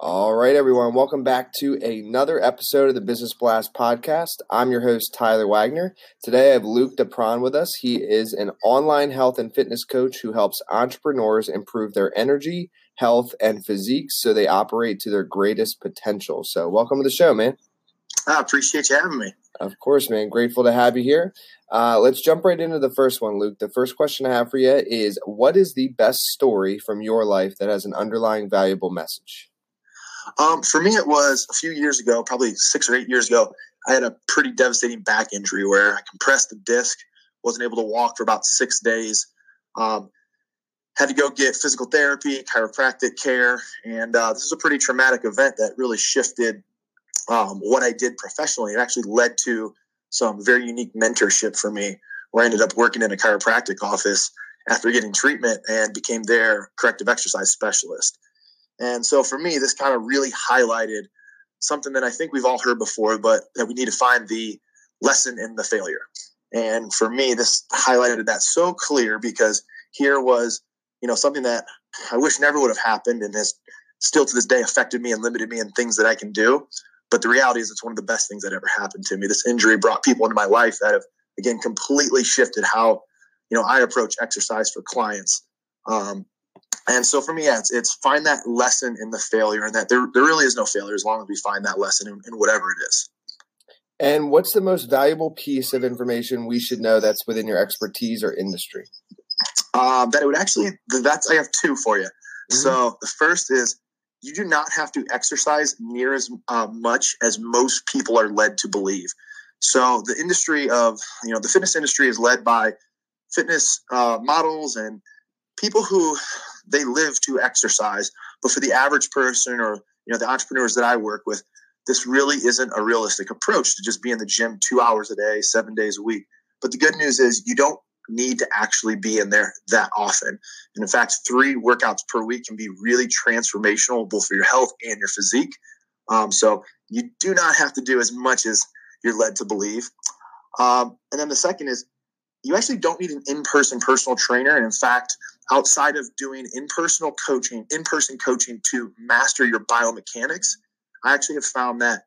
All right, everyone. Welcome back to another episode of the Business Blast podcast. I'm your host, Tyler Wagner. Today I have Luke Depron with us. He is an online health and fitness coach who helps entrepreneurs improve their energy, health, and physique so they operate to their greatest potential. So, welcome to the show, man. I appreciate you having me. Of course, man. Grateful to have you here. Uh, let's jump right into the first one, Luke. The first question I have for you is What is the best story from your life that has an underlying valuable message? Um, for me, it was a few years ago, probably six or eight years ago. I had a pretty devastating back injury where I compressed the disc, wasn't able to walk for about six days. Um, had to go get physical therapy, chiropractic care, and uh, this is a pretty traumatic event that really shifted um, what I did professionally. It actually led to some um, very unique mentorship for me, where I ended up working in a chiropractic office after getting treatment and became their corrective exercise specialist. And so for me, this kind of really highlighted something that I think we've all heard before, but that we need to find the lesson in the failure. And for me, this highlighted that so clear because here was, you know, something that I wish never would have happened and has still to this day affected me and limited me in things that I can do. But the reality is, it's one of the best things that ever happened to me. This injury brought people into my life that have, again, completely shifted how, you know, I approach exercise for clients. Um, and so for me, yeah, it's, it's find that lesson in the failure and that there, there really is no failure as long as we find that lesson in, in whatever it is. And what's the most valuable piece of information we should know that's within your expertise or industry? Um, that it would actually, that's, I have two for you. Mm-hmm. So the first is you do not have to exercise near as uh, much as most people are led to believe. So the industry of, you know, the fitness industry is led by fitness uh, models and people who they live to exercise. But for the average person or you know the entrepreneurs that I work with, this really isn't a realistic approach to just be in the gym two hours a day, seven days a week. But the good news is you don't need to actually be in there that often. And in fact, three workouts per week can be really transformational, both for your health and your physique. Um, so you do not have to do as much as you're led to believe. Um, and then the second is you actually don't need an in-person personal trainer. And in fact, outside of doing in-person coaching, in-person coaching to master your biomechanics, I actually have found that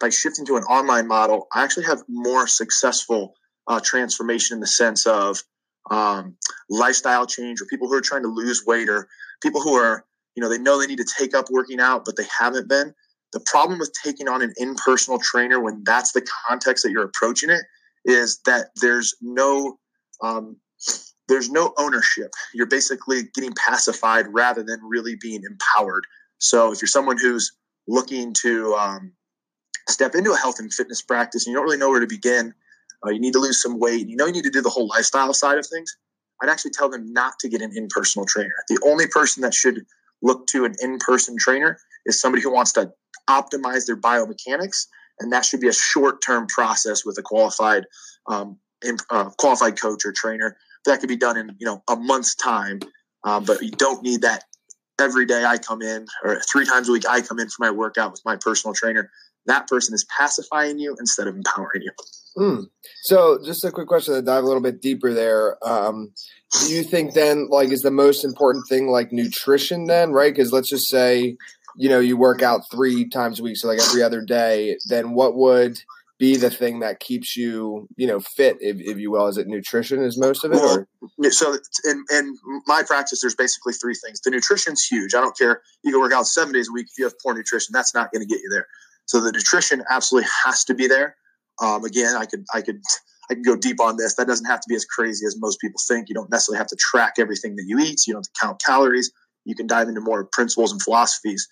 by shifting to an online model, I actually have more successful uh, transformation in the sense of um, lifestyle change or people who are trying to lose weight or people who are, you know, they know they need to take up working out, but they haven't been. The problem with taking on an in-personal trainer when that's the context that you're approaching it is that there's no um, there's no ownership. You're basically getting pacified rather than really being empowered. So if you're someone who's looking to um, step into a health and fitness practice and you don't really know where to begin, uh, you need to lose some weight, you know you need to do the whole lifestyle side of things, I'd actually tell them not to get an in-personal trainer. The only person that should look to an in-person trainer is somebody who wants to optimize their biomechanics, and that should be a short-term process with a qualified um, in, uh, qualified coach or trainer. That could be done in you know a month's time, um, but you don't need that every day. I come in or three times a week. I come in for my workout with my personal trainer. That person is pacifying you instead of empowering you. Mm. So, just a quick question to dive a little bit deeper there. Um, do you think then, like, is the most important thing like nutrition then, right? Because let's just say, you know, you work out three times a week, so like every other day. Then what would be the thing that keeps you, you know, fit, if, if you will? Is it nutrition? Is most of it? Or? So, in, in my practice, there's basically three things. The nutrition's huge. I don't care. You can work out seven days a week. If you have poor nutrition, that's not going to get you there. So the nutrition absolutely has to be there. Um, again, I could, I could, I could go deep on this. That doesn't have to be as crazy as most people think. You don't necessarily have to track everything that you eat. You don't have to count calories. You can dive into more principles and philosophies,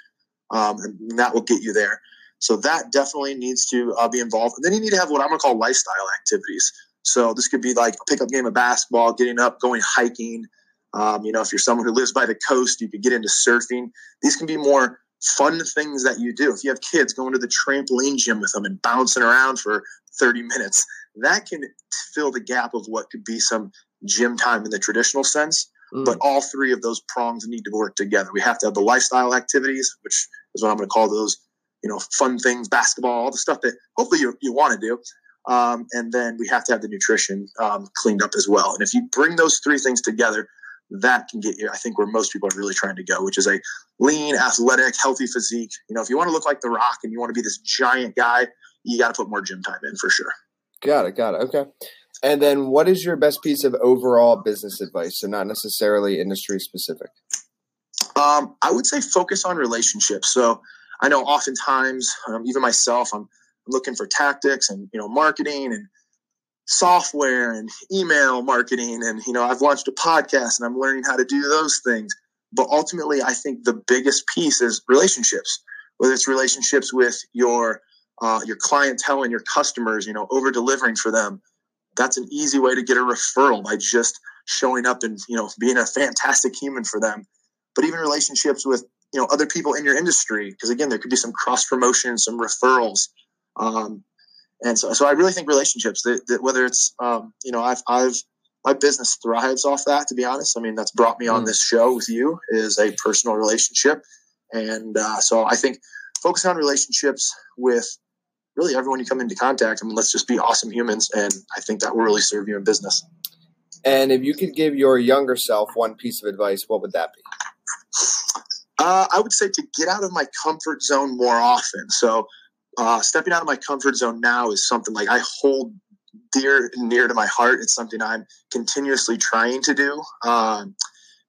um, and that will get you there. So that definitely needs to uh, be involved. And then you need to have what I'm going to call lifestyle activities. So this could be like a pickup game of basketball, getting up, going hiking. Um, you know, if you're someone who lives by the coast, you could get into surfing. These can be more fun things that you do. If you have kids going to the trampoline gym with them and bouncing around for 30 minutes, that can fill the gap of what could be some gym time in the traditional sense. Mm. But all three of those prongs need to work together. We have to have the lifestyle activities, which is what I'm going to call those, you know, fun things, basketball, all the stuff that hopefully you, you want to do. Um, and then we have to have the nutrition um, cleaned up as well. And if you bring those three things together, that can get you, I think, where most people are really trying to go, which is a lean, athletic, healthy physique. You know, if you want to look like The Rock and you want to be this giant guy, you got to put more gym time in for sure. Got it. Got it. Okay. And then what is your best piece of overall business advice? So, not necessarily industry specific. Um, I would say focus on relationships. So, I know oftentimes, um, even myself, I'm looking for tactics and you know marketing and software and email marketing and you know I've launched a podcast and I'm learning how to do those things but ultimately I think the biggest piece is relationships whether it's relationships with your uh, your clientele and your customers you know over delivering for them. That's an easy way to get a referral by just showing up and you know being a fantastic human for them. But even relationships with you know other people in your industry because again there could be some cross promotion some referrals um, and so, so I really think relationships that, that whether it's um, you know I've I've my business thrives off that to be honest. I mean that's brought me on mm. this show with you is a personal relationship, and uh, so I think focusing on relationships with really everyone you come into contact. I mean, let's just be awesome humans, and I think that will really serve you in business. And if you could give your younger self one piece of advice, what would that be? Uh, I would say to get out of my comfort zone more often. So uh, stepping out of my comfort zone now is something like I hold dear near to my heart. It's something I'm continuously trying to do um,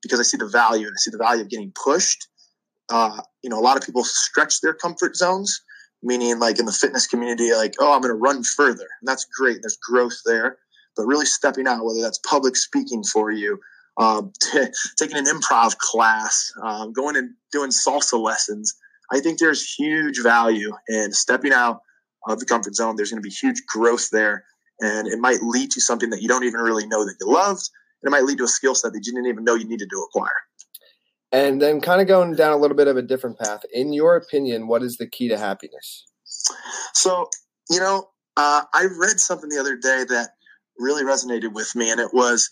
because I see the value and I see the value of getting pushed. Uh, you know, a lot of people stretch their comfort zones, meaning like in the fitness community, like, oh, I'm going to run further. And that's great. There's growth there. But really stepping out, whether that's public speaking for you, um, t- taking an improv class, um, going and doing salsa lessons, I think there's huge value in stepping out of the comfort zone. There's going to be huge growth there, and it might lead to something that you don't even really know that you loved. And it might lead to a skill set that you didn't even know you needed to acquire. And then, kind of going down a little bit of a different path. In your opinion, what is the key to happiness? So, you know, uh, I read something the other day that really resonated with me, and it was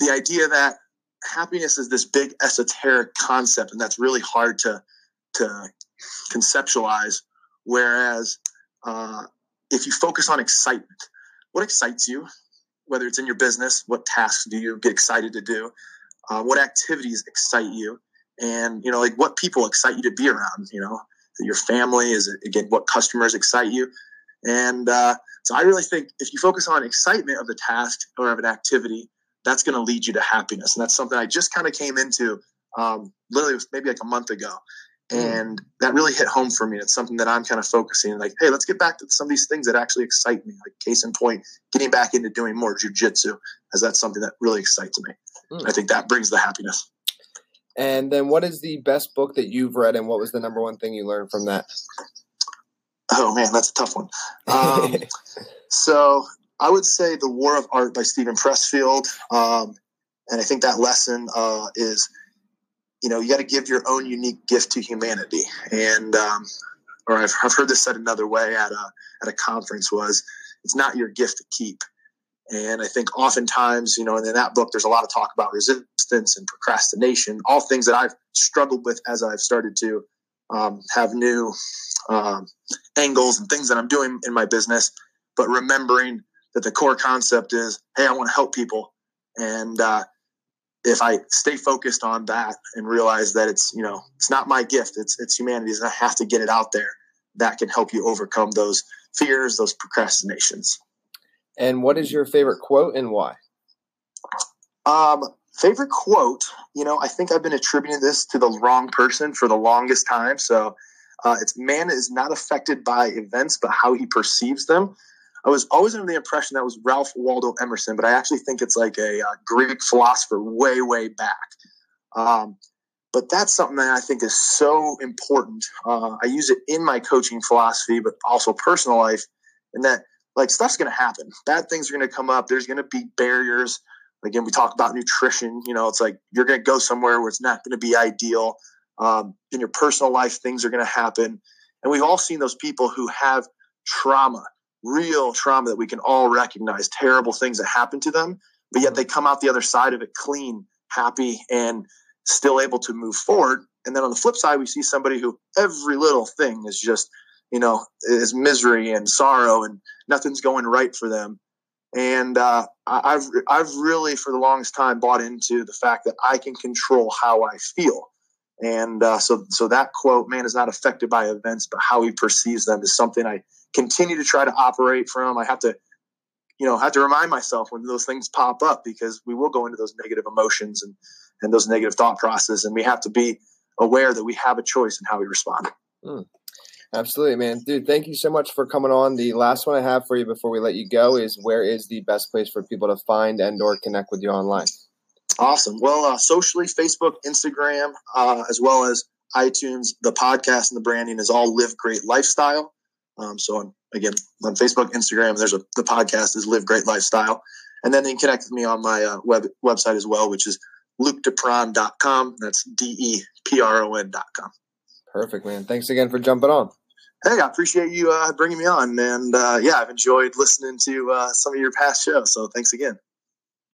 the idea that happiness is this big esoteric concept, and that's really hard to to conceptualize. Whereas uh, if you focus on excitement, what excites you, whether it's in your business, what tasks do you get excited to do, uh, what activities excite you, and you know, like what people excite you to be around. You know, your family? Is again what customers excite you, and uh, so I really think if you focus on excitement of the task or of an activity, that's going to lead you to happiness, and that's something I just kind of came into um, literally maybe like a month ago. Mm. and that really hit home for me. It's something that I'm kind of focusing like, hey, let's get back to some of these things that actually excite me. Like case in point, getting back into doing more jujitsu, as that's something that really excites me. Mm. I think that brings the happiness. And then, what is the best book that you've read, and what was the number one thing you learned from that? Oh man, that's a tough one. Um, so I would say The War of Art by Steven Pressfield, um, and I think that lesson uh, is you know, you got to give your own unique gift to humanity. And, um, or I've, I've heard this said another way at a, at a conference was it's not your gift to keep. And I think oftentimes, you know, and in that book, there's a lot of talk about resistance and procrastination, all things that I've struggled with as I've started to um, have new um, angles and things that I'm doing in my business. But remembering that the core concept is, hey, I want to help people. And uh, if I stay focused on that and realize that it's you know it's not my gift, it's it's humanity's, and I have to get it out there. That can help you overcome those fears, those procrastinations. And what is your favorite quote and why? Um, favorite quote, you know, I think I've been attributing this to the wrong person for the longest time. So uh, it's man is not affected by events, but how he perceives them. I was always under the impression that was Ralph Waldo Emerson, but I actually think it's like a, a uh, Greek philosopher way, way back. Um, but that's something that I think is so important. Uh, I use it in my coaching philosophy, but also personal life, in that like stuff's going to happen. Bad things are going to come up. There's going to be barriers. Again, we talk about nutrition. You know, it's like you're going to go somewhere where it's not going to be ideal. Um, in your personal life, things are going to happen. And we've all seen those people who have trauma, real trauma that we can all recognize, terrible things that happen to them, but yet they come out the other side of it clean, happy, and still able to move forward. And then on the flip side, we see somebody who every little thing is just, you know, is misery and sorrow and nothing's going right for them. And uh, I've I've really for the longest time bought into the fact that I can control how I feel. And uh, so, so that quote, "Man is not affected by events, but how he perceives them," is something I continue to try to operate from. I have to, you know, have to remind myself when those things pop up because we will go into those negative emotions and and those negative thought processes, and we have to be aware that we have a choice in how we respond. Mm. Absolutely, man. Dude, thank you so much for coming on. The last one I have for you before we let you go is where is the best place for people to find and or connect with you online? Awesome. Well, uh, socially, Facebook, Instagram, uh, as well as iTunes, the podcast and the branding is all Live Great Lifestyle. Um, so, on, again, on Facebook, Instagram, there's a the podcast is Live Great Lifestyle, and then you can connect with me on my uh, web website as well, which is lukedepron.com. That's D E P R O N.com. Perfect, man. Thanks again for jumping on. Hey, I appreciate you uh, bringing me on, and uh, yeah, I've enjoyed listening to uh, some of your past shows. So, thanks again.